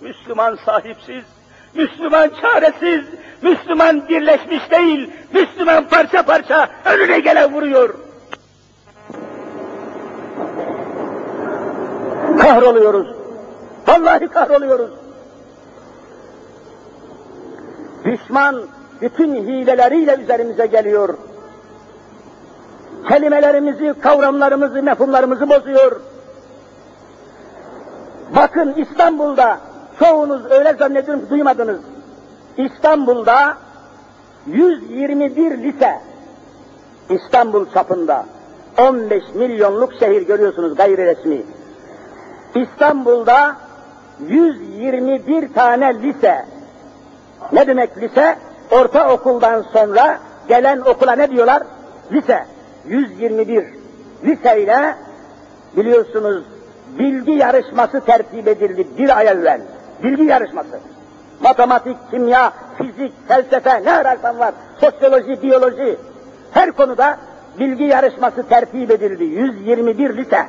Müslüman sahipsiz, Müslüman çaresiz, Müslüman birleşmiş değil, Müslüman parça parça önüne gelen vuruyor. Kahroluyoruz. Vallahi kahroluyoruz. Düşman bütün hileleriyle üzerimize geliyor. Kelimelerimizi, kavramlarımızı, mefhumlarımızı bozuyor. Bakın İstanbul'da, çoğunuz öyle zannediyorum duymadınız. İstanbul'da 121 lise, İstanbul çapında 15 milyonluk şehir görüyorsunuz gayri resmi. İstanbul'da 121 tane lise. Ne demek lise? Ortaokuldan sonra gelen okula ne diyorlar? Lise. 121. Liseyle biliyorsunuz bilgi yarışması tertip edildi bir ay evvel. Bilgi yarışması. Matematik, kimya, fizik, felsefe ne ararsan var. Sosyoloji, biyoloji. Her konuda bilgi yarışması tertip edildi. 121 lise.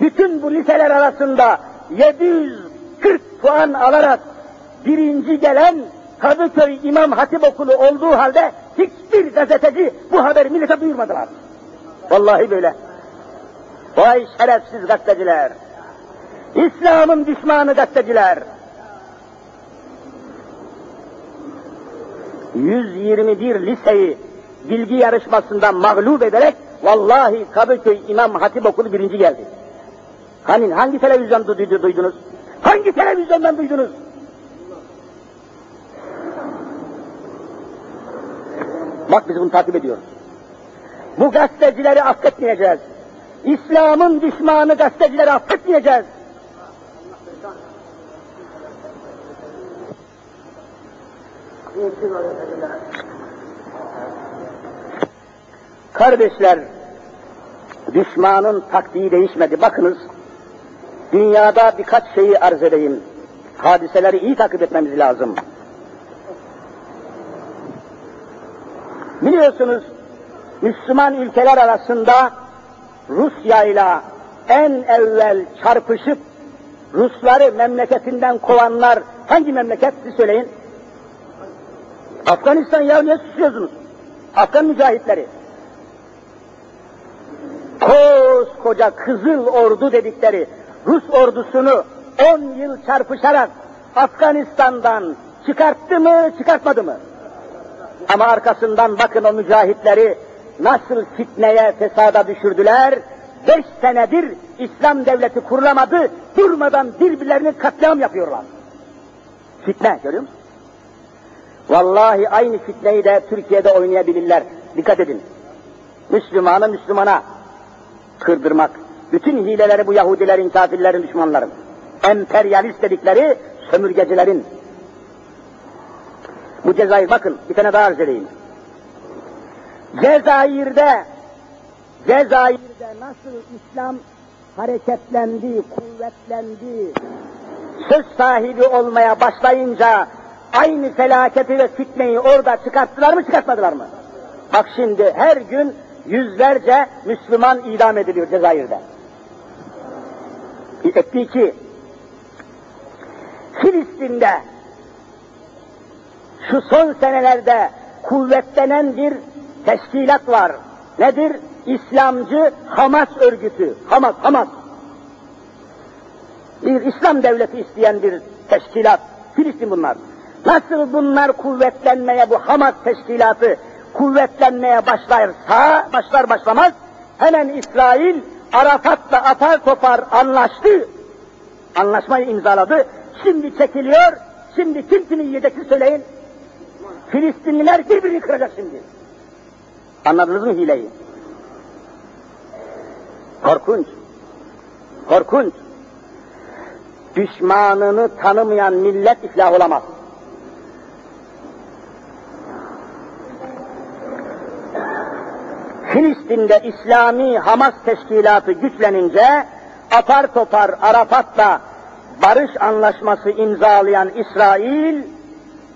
bütün bu liseler arasında 740 puan alarak birinci gelen Kadıköy İmam Hatip Okulu olduğu halde hiçbir gazeteci bu haberi millete duyurmadılar. Vallahi böyle. Vay şerefsiz gazeteciler. İslam'ın düşmanı gazeteciler. 121 liseyi bilgi yarışmasında mağlup ederek vallahi Kadıköy İmam Hatip Okulu birinci geldi. Hani hangi televizyonda duydu, duydunuz? Hangi televizyondan duydunuz? Bak biz bunu takip ediyoruz. Bu gazetecileri affetmeyeceğiz. İslam'ın düşmanı gazetecileri affetmeyeceğiz. Kardeşler, düşmanın taktiği değişmedi. Bakınız, dünyada birkaç şeyi arz edeyim. Hadiseleri iyi takip etmemiz lazım. Biliyorsunuz, Müslüman ülkeler arasında Rusya ile en evvel çarpışıp Rusları memleketinden kovanlar hangi memleket siz söyleyin? Afganistan ya niye susuyorsunuz? Afgan mücahitleri. Koskoca Kızıl Ordu dedikleri Rus ordusunu 10 yıl çarpışarak Afganistan'dan çıkarttı mı, çıkartmadı mı? Ama arkasından bakın o mücahitleri nasıl fitneye, fesada düşürdüler. Beş senedir İslam devleti kurulamadı, durmadan birbirlerini katliam yapıyorlar. Fitne, görüyor musun? Vallahi aynı fitneyi de Türkiye'de oynayabilirler. Dikkat edin. Müslümanı Müslümana kırdırmak. Bütün hileleri bu Yahudilerin, kafirlerin, düşmanların. Emperyalist dedikleri sömürgecilerin. Bu Cezayir bakın bir tane daha arz edeyim. Cezayir'de Cezayir'de nasıl İslam hareketlendi, kuvvetlendi, söz sahibi olmaya başlayınca aynı felaketi ve fitneyi orada çıkarttılar mı çıkartmadılar mı? Bak şimdi her gün yüzlerce Müslüman idam ediliyor Cezayir'de. Etti ki Filistin'de şu son senelerde kuvvetlenen bir teşkilat var. Nedir? İslamcı Hamas örgütü. Hamas, Hamas. Bir İslam devleti isteyen bir teşkilat. Filistin bunlar. Nasıl bunlar kuvvetlenmeye, bu Hamas teşkilatı kuvvetlenmeye başlarsa, başlar başlamaz, hemen İsrail Arafat'la apar topar anlaştı. Anlaşmayı imzaladı. Şimdi çekiliyor. Şimdi kim kimi yiyecek söyleyin. Filistinliler birbirini kıracak şimdi. Anladınız mı hileyi? Korkunç. Korkunç. Düşmanını tanımayan millet iflah olamaz. Filistin'de İslami Hamas teşkilatı güçlenince apar topar Arafat'la barış anlaşması imzalayan İsrail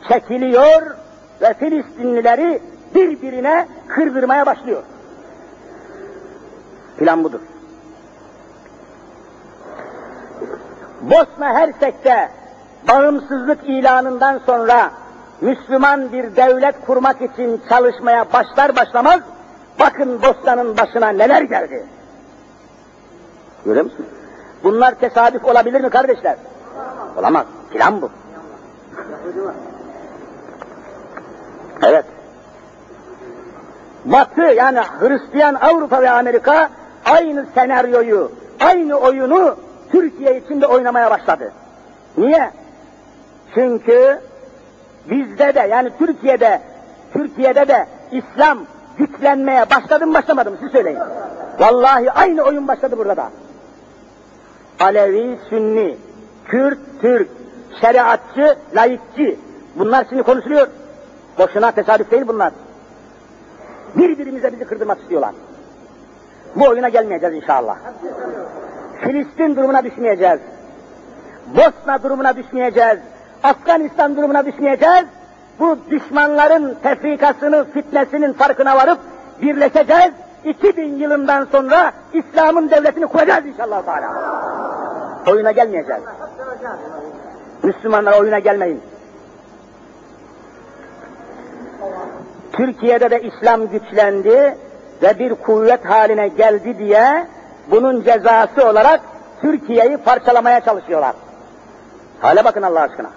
çekiliyor ve Filistinlileri birbirine kırdırmaya başlıyor. Plan budur. Bosna Hersek'te bağımsızlık ilanından sonra Müslüman bir devlet kurmak için çalışmaya başlar başlamaz bakın Bosna'nın başına neler geldi. Görüyor musun? Bunlar tesadüf olabilir mi kardeşler? Olamaz. Plan bu. Evet. Batı yani Hristiyan Avrupa ve Amerika aynı senaryoyu, aynı oyunu Türkiye içinde oynamaya başladı. Niye? Çünkü bizde de yani Türkiye'de Türkiye'de de İslam güçlenmeye başladı mı başlamadı mı siz söyleyin. Vallahi aynı oyun başladı burada da. Alevi, Sünni, Kürt, Türk, şeriatçı, laikçi. Bunlar şimdi konuşuluyor. Boşuna tesadüf değil bunlar. Birbirimize bizi kırdırmak istiyorlar. Bu oyuna gelmeyeceğiz inşallah. Filistin durumuna düşmeyeceğiz. Bosna durumuna düşmeyeceğiz. Afganistan durumuna düşmeyeceğiz. Bu düşmanların tefrikasını, fitnesinin farkına varıp birleşeceğiz 2000 yılından sonra İslam'ın devletini kuracağız inşallah Teala. Oyuna gelmeyeceğiz. Müslümanlar oyuna gelmeyin. Türkiye'de de İslam güçlendi ve bir kuvvet haline geldi diye bunun cezası olarak Türkiye'yi parçalamaya çalışıyorlar. Hale bakın Allah aşkına.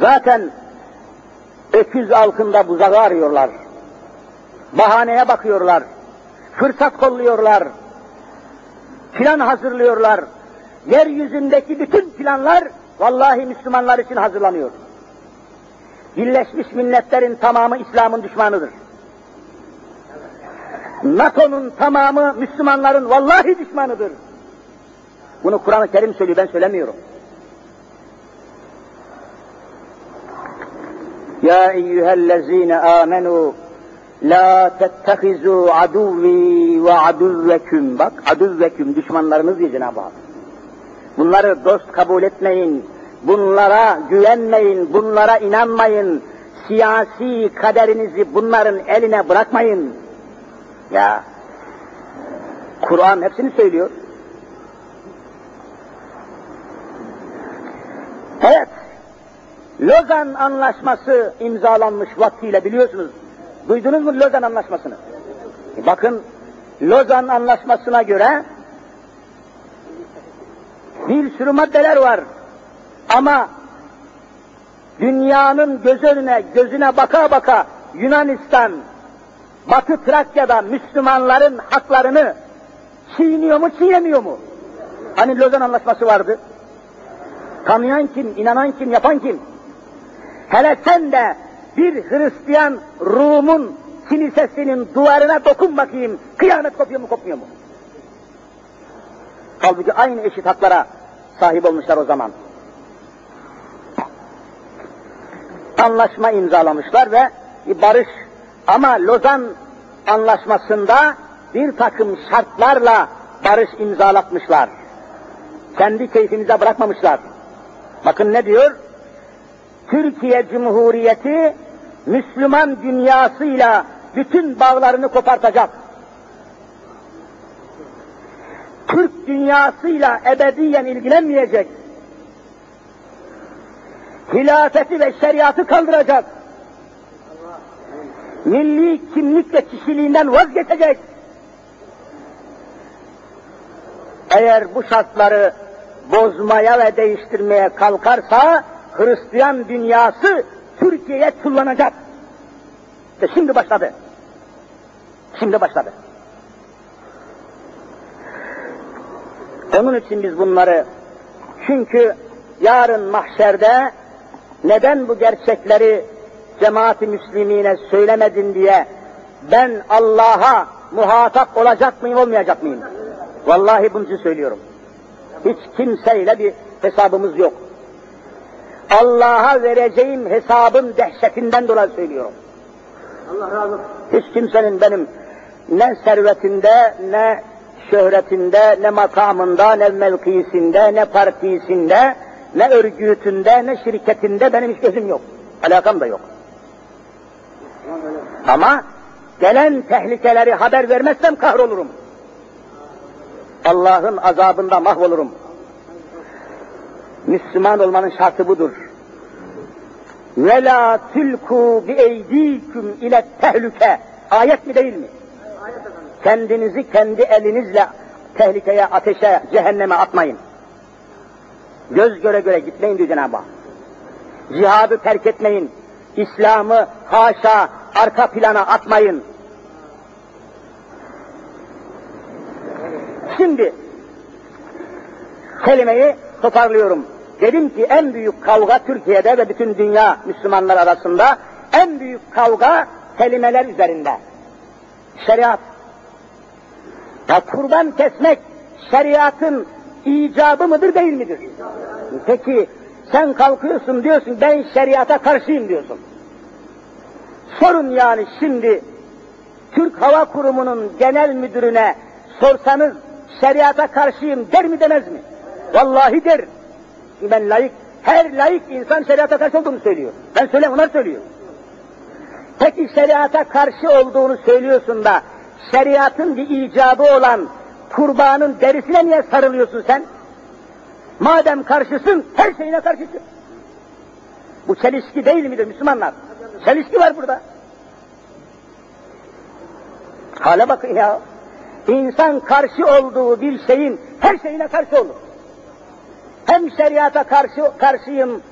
Zaten öküz altında buzağı arıyorlar. Bahaneye bakıyorlar. Fırsat kolluyorlar. Plan hazırlıyorlar. Yeryüzündeki bütün planlar vallahi Müslümanlar için hazırlanıyor. Birleşmiş Milletler'in tamamı İslam'ın düşmanıdır. NATO'nun tamamı Müslümanların vallahi düşmanıdır. Bunu Kur'an-ı Kerim söylüyor, ben söylemiyorum. Ya eyyühellezine amenu la tettehizu aduvi ve aduvveküm. Bak aduvveküm düşmanlarınız diye Cenab-ı Hak. Bunları dost kabul etmeyin. Bunlara güvenmeyin, bunlara inanmayın. Siyasi kaderinizi bunların eline bırakmayın. Ya, Kur'an hepsini söylüyor. Evet, Lozan Anlaşması imzalanmış vaktiyle biliyorsunuz. Duydunuz mu Lozan Anlaşması'nı? Bakın, Lozan Anlaşması'na göre bir sürü maddeler var. Ama dünyanın göz önüne, gözüne baka baka Yunanistan, Batı Trakya'da Müslümanların haklarını çiğniyor mu, çiğnemiyor mu? Hani Lozan Anlaşması vardı. Tanıyan kim, inanan kim, yapan kim? Hele sen de bir Hristiyan Rum'un kilisesinin duvarına dokun bakayım, kıyamet kopuyor mu, kopmuyor mu? Halbuki aynı eşit haklara sahip olmuşlar o zaman. Anlaşma imzalamışlar ve barış ama Lozan anlaşmasında bir takım şartlarla barış imzalatmışlar. Kendi keyfinize bırakmamışlar. Bakın ne diyor? Türkiye Cumhuriyeti Müslüman dünyasıyla bütün bağlarını kopartacak. Türk dünyasıyla ebediyen ilgilenmeyecek. Hilafeti ve şeriatı kaldıracak. Milli kimlik ve kişiliğinden vazgeçecek. Eğer bu şartları bozmaya ve değiştirmeye kalkarsa Hristiyan dünyası Türkiye'ye kullanacak. İşte şimdi başladı. Şimdi başladı. Onun için biz bunları çünkü yarın mahşerde neden bu gerçekleri cemaati müslimine söylemedin diye ben Allah'a muhatap olacak mıyım olmayacak mıyım? Vallahi bunu söylüyorum. Hiç kimseyle bir hesabımız yok. Allah'a vereceğim hesabın dehşetinden dolayı söylüyorum. Allah razı olsun. Hiç kimsenin benim ne servetinde, ne şöhretinde, ne makamında, ne mevkisinde, ne partisinde, ne örgütünde, ne şirketinde benim hiç gözüm yok. Alakam da yok. Ama gelen tehlikeleri haber vermezsem kahrolurum. Allah'ın azabında mahvolurum. Müslüman olmanın şartı budur. Ve la tülku bi eydiküm ile tehlike. Ayet mi değil mi? Kendinizi kendi elinizle tehlikeye, ateşe, cehenneme atmayın. Göz göre göre gitmeyin diyor Cenab-ı Hak. Cihadı terk etmeyin. İslam'ı haşa arka plana atmayın. Şimdi kelimeyi toparlıyorum. Dedim ki en büyük kavga Türkiye'de ve bütün dünya Müslümanlar arasında en büyük kavga kelimeler üzerinde. Şeriat. Ya kurban kesmek şeriatın icabı mıdır değil midir? Peki sen kalkıyorsun diyorsun ben şeriata karşıyım diyorsun. Sorun yani şimdi Türk Hava Kurumu'nun genel müdürüne sorsanız şeriata karşıyım der mi demez mi? Vallahi der. Ben layık, her layık insan şeriata karşı olduğunu söylüyor. Ben söyleyeyim, onlar söylüyor. Peki şeriata karşı olduğunu söylüyorsun da şeriatın bir icabı olan kurbanın derisine niye sarılıyorsun sen? Madem karşısın her şeyine karşısın. Bu çelişki değil midir Müslümanlar? Çelişki var burada. Hale bakın ya. İnsan karşı olduğu bir şeyin her şeyine karşı olur. Hem şeriata karşı karşıyım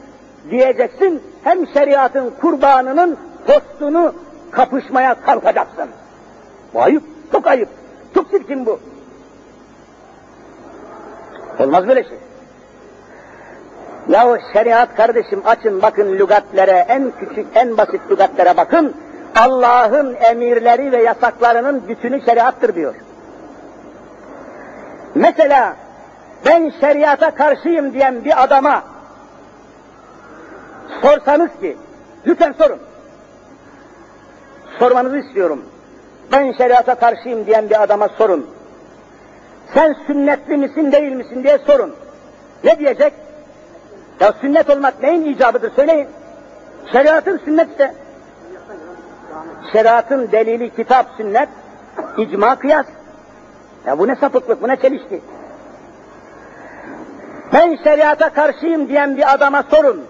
diyeceksin, hem şeriatın kurbanının postunu kapışmaya kalkacaksın. Bu ayıp, çok ayıp, çok çirkin bu. Olmaz böyle şey. Yahu şeriat kardeşim açın bakın lügatlere, en küçük, en basit lügatlere bakın. Allah'ın emirleri ve yasaklarının bütünü şeriattır diyor. Mesela ben şeriata karşıyım diyen bir adama sorsanız ki, lütfen sorun. Sormanızı istiyorum. Ben şeriata karşıyım diyen bir adama sorun. Sen sünnetli misin değil misin diye sorun. Ne diyecek? Ya sünnet olmak neyin icabıdır söyleyin. Şeriatın sünnet işte. Şeriatın delili kitap sünnet, icma kıyas. Ya bu ne sapıklık, bu ne çelişki. Ben şeriata karşıyım diyen bir adama sorun.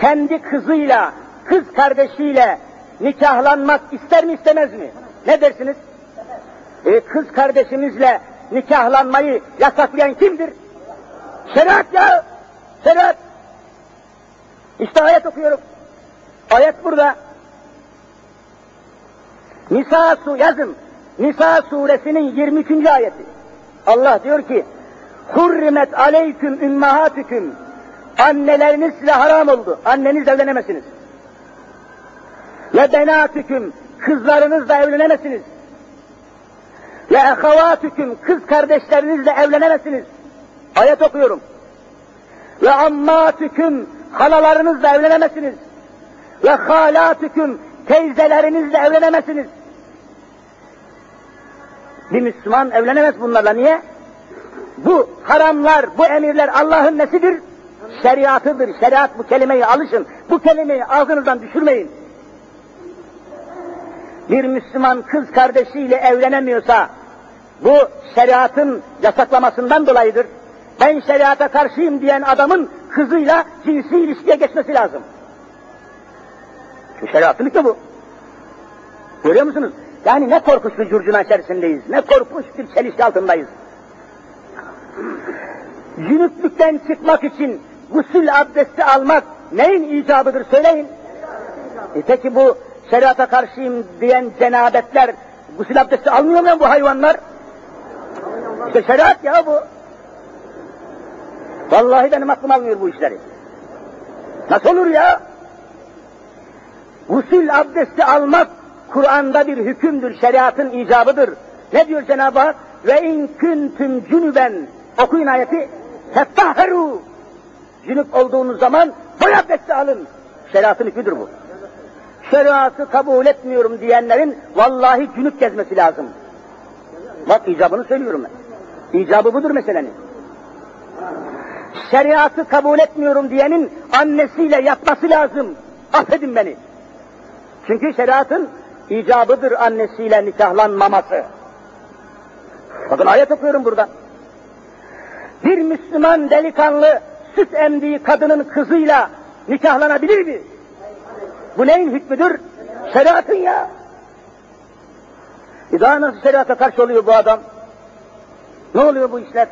Kendi kızıyla, kız kardeşiyle nikahlanmak ister mi istemez mi? Ne dersiniz? E, kız kardeşimizle nikahlanmayı yasaklayan kimdir? Şeriat ya! Şeriat! İşte ayet okuyorum. Ayet burada. Nisa su yazın. Nisa suresinin 23. ayeti. Allah diyor ki Hurrimet aleyküm ümmahatüküm Anneleriniz size haram oldu. Anneniz evlenemezsiniz. Ve benatüküm kızlarınızla evlenemezsiniz. Ve ehavatüküm kız kardeşlerinizle evlenemezsiniz. Ayet okuyorum. Ve ammatüküm halalarınızla evlenemezsiniz. Ve halatüküm teyzelerinizle evlenemezsiniz. Bir Müslüman evlenemez bunlarla. Niye? Bu haramlar, bu emirler Allah'ın nesidir? Şeriatıdır. Şeriat bu kelimeyi alışın. Bu kelimeyi ağzınızdan düşürmeyin. Bir Müslüman kız kardeşiyle evlenemiyorsa bu şeriatın yasaklamasından dolayıdır. Ben şeriata karşıyım diyen adamın kızıyla cinsi ilişkiye geçmesi lazım. Şu şeriatın işte bu. Görüyor musunuz? Yani ne korkunç bir curcuna içerisindeyiz, ne korkunç bir çelişki altındayız. Cünüplükten çıkmak için gusül abdesti almak neyin icabıdır söyleyin. E peki bu şeriata karşıyım diyen cenabetler gusül abdesti almıyor mu bu hayvanlar? İşte şeriat ya bu. Vallahi benim aklım almıyor bu işleri. Nasıl olur ya? Gusül abdesti almak Kur'an'da bir hükümdür, şeriatın icabıdır. Ne diyor Cenab-ı Hak? Ve in kuntum cünüben okuyun ayeti. Fettahheru Cünüp olduğunuz zaman boy abdesti alın. Şeriatın hükmüdür bu. Şeriatı kabul etmiyorum diyenlerin vallahi cünüp gezmesi lazım. Bak icabını söylüyorum ben. İcabı budur meselenin. Şeriatı kabul etmiyorum diyenin annesiyle yatması lazım. Affedin beni. Çünkü şeriatın icabıdır annesiyle nikahlanmaması. Bakın ayet okuyorum burada. Bir Müslüman delikanlı süt emdiği kadının kızıyla nikahlanabilir mi? Bu neyin hükmüdür? Şeriatın ya. E daha nasıl şeriata karşı oluyor bu adam? Ne oluyor bu işler?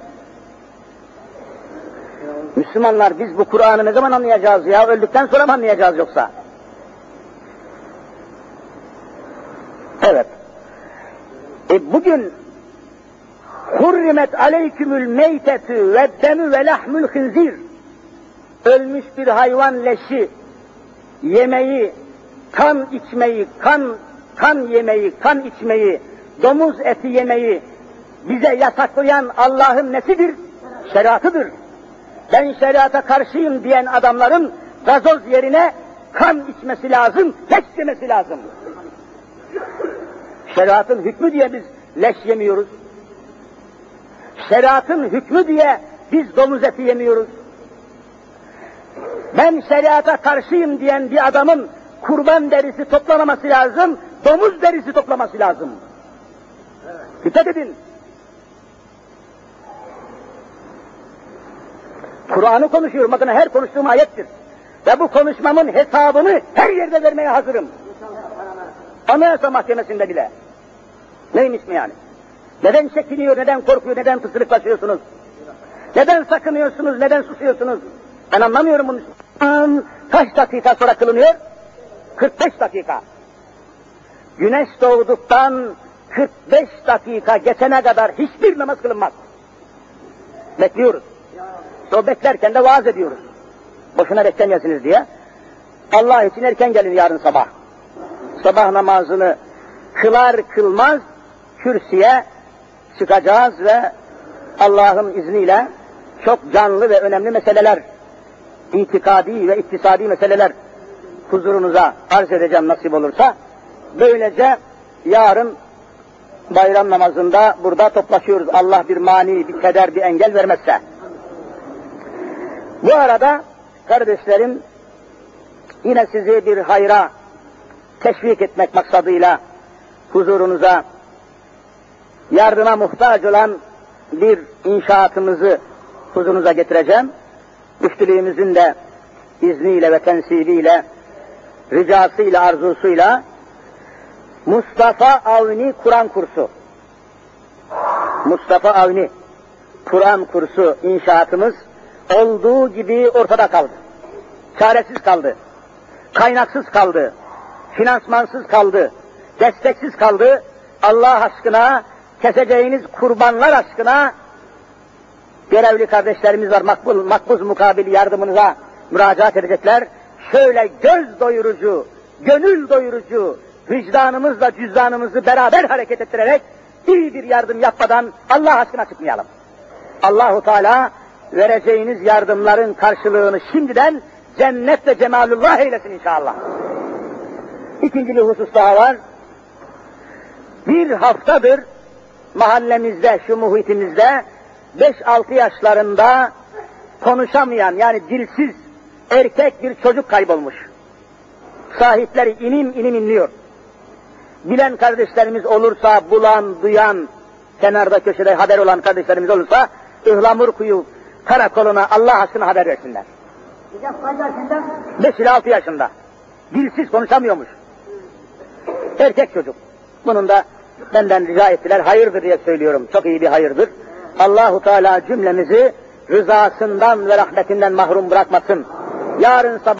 Müslümanlar biz bu Kur'an'ı ne zaman anlayacağız ya? Öldükten sonra mı anlayacağız yoksa? Evet. E bugün hurrimet aleykümül meytetü ve demü ve lahmül hınzir ölmüş bir hayvan leşi yemeyi, kan içmeyi, kan kan yemeyi, kan içmeyi, domuz eti yemeyi bize yasaklayan Allah'ın nesidir? Şeriatıdır. Ben şeriata karşıyım diyen adamların gazoz yerine kan içmesi lazım, leş yemesi lazım. Şeriatın hükmü diye biz leş yemiyoruz. Şeriatın hükmü diye biz domuz eti yemiyoruz. Ben şeriata karşıyım diyen bir adamın kurban derisi toplamaması lazım, domuz derisi toplaması lazım. Dikkat edin. Kur'an'ı konuşuyorum, bakın her konuştuğum ayettir. Ve bu konuşmamın hesabını her yerde vermeye hazırım. Anayasa Mahkemesi'nde bile. Neymiş mi yani? Neden çekiniyor, neden korkuyor, neden fısırıklaşıyorsunuz? Neden sakınıyorsunuz, neden susuyorsunuz? Ben anlamıyorum bunu. Kaç dakika sonra kılınıyor? 45 dakika. Güneş doğduktan 45 dakika geçene kadar hiçbir namaz kılınmaz. Bekliyoruz. O beklerken de vaaz ediyoruz. Boşuna beklemeyesiniz diye. Allah için erken gelin yarın sabah. Sabah namazını kılar kılmaz kürsüye çıkacağız ve Allah'ın izniyle çok canlı ve önemli meseleler, itikadi ve iktisadi meseleler huzurunuza arz edeceğim nasip olursa. Böylece yarın bayram namazında burada toplaşıyoruz. Allah bir mani, bir keder, bir engel vermezse. Bu arada kardeşlerim yine sizi bir hayra teşvik etmek maksadıyla huzurunuza yardıma muhtaç olan bir inşaatımızı huzurunuza getireceğim. Müftülüğümüzün de izniyle ve tensibiyle, ricasıyla, arzusuyla Mustafa Avni Kur'an kursu. Mustafa Avni Kur'an kursu inşaatımız olduğu gibi ortada kaldı. Çaresiz kaldı. Kaynaksız kaldı. Finansmansız kaldı. Desteksiz kaldı. Allah aşkına keseceğiniz kurbanlar aşkına görevli kardeşlerimiz var makbul, makbuz mukabili yardımınıza müracaat edecekler. Şöyle göz doyurucu, gönül doyurucu, vicdanımızla cüzdanımızı beraber hareket ettirerek iyi bir yardım yapmadan Allah aşkına çıkmayalım. Allahu Teala vereceğiniz yardımların karşılığını şimdiden cennet ve cemalullah eylesin inşallah. İkinci bir husus daha var. Bir haftadır mahallemizde, şu muhitimizde 5-6 yaşlarında konuşamayan yani dilsiz erkek bir çocuk kaybolmuş. Sahipleri inim inim inliyor. Bilen kardeşlerimiz olursa, bulan, duyan, kenarda köşede haber olan kardeşlerimiz olursa, ıhlamur kuyu karakoluna Allah aşkına haber versinler. 5 ile 6 yaşında. Dilsiz konuşamıyormuş. Erkek çocuk. Bunun da benden rica ettiler. Hayırdır diye söylüyorum. Çok iyi bir hayırdır. Allahu Teala cümlemizi rızasından ve rahmetinden mahrum bırakmasın. Yarın sabah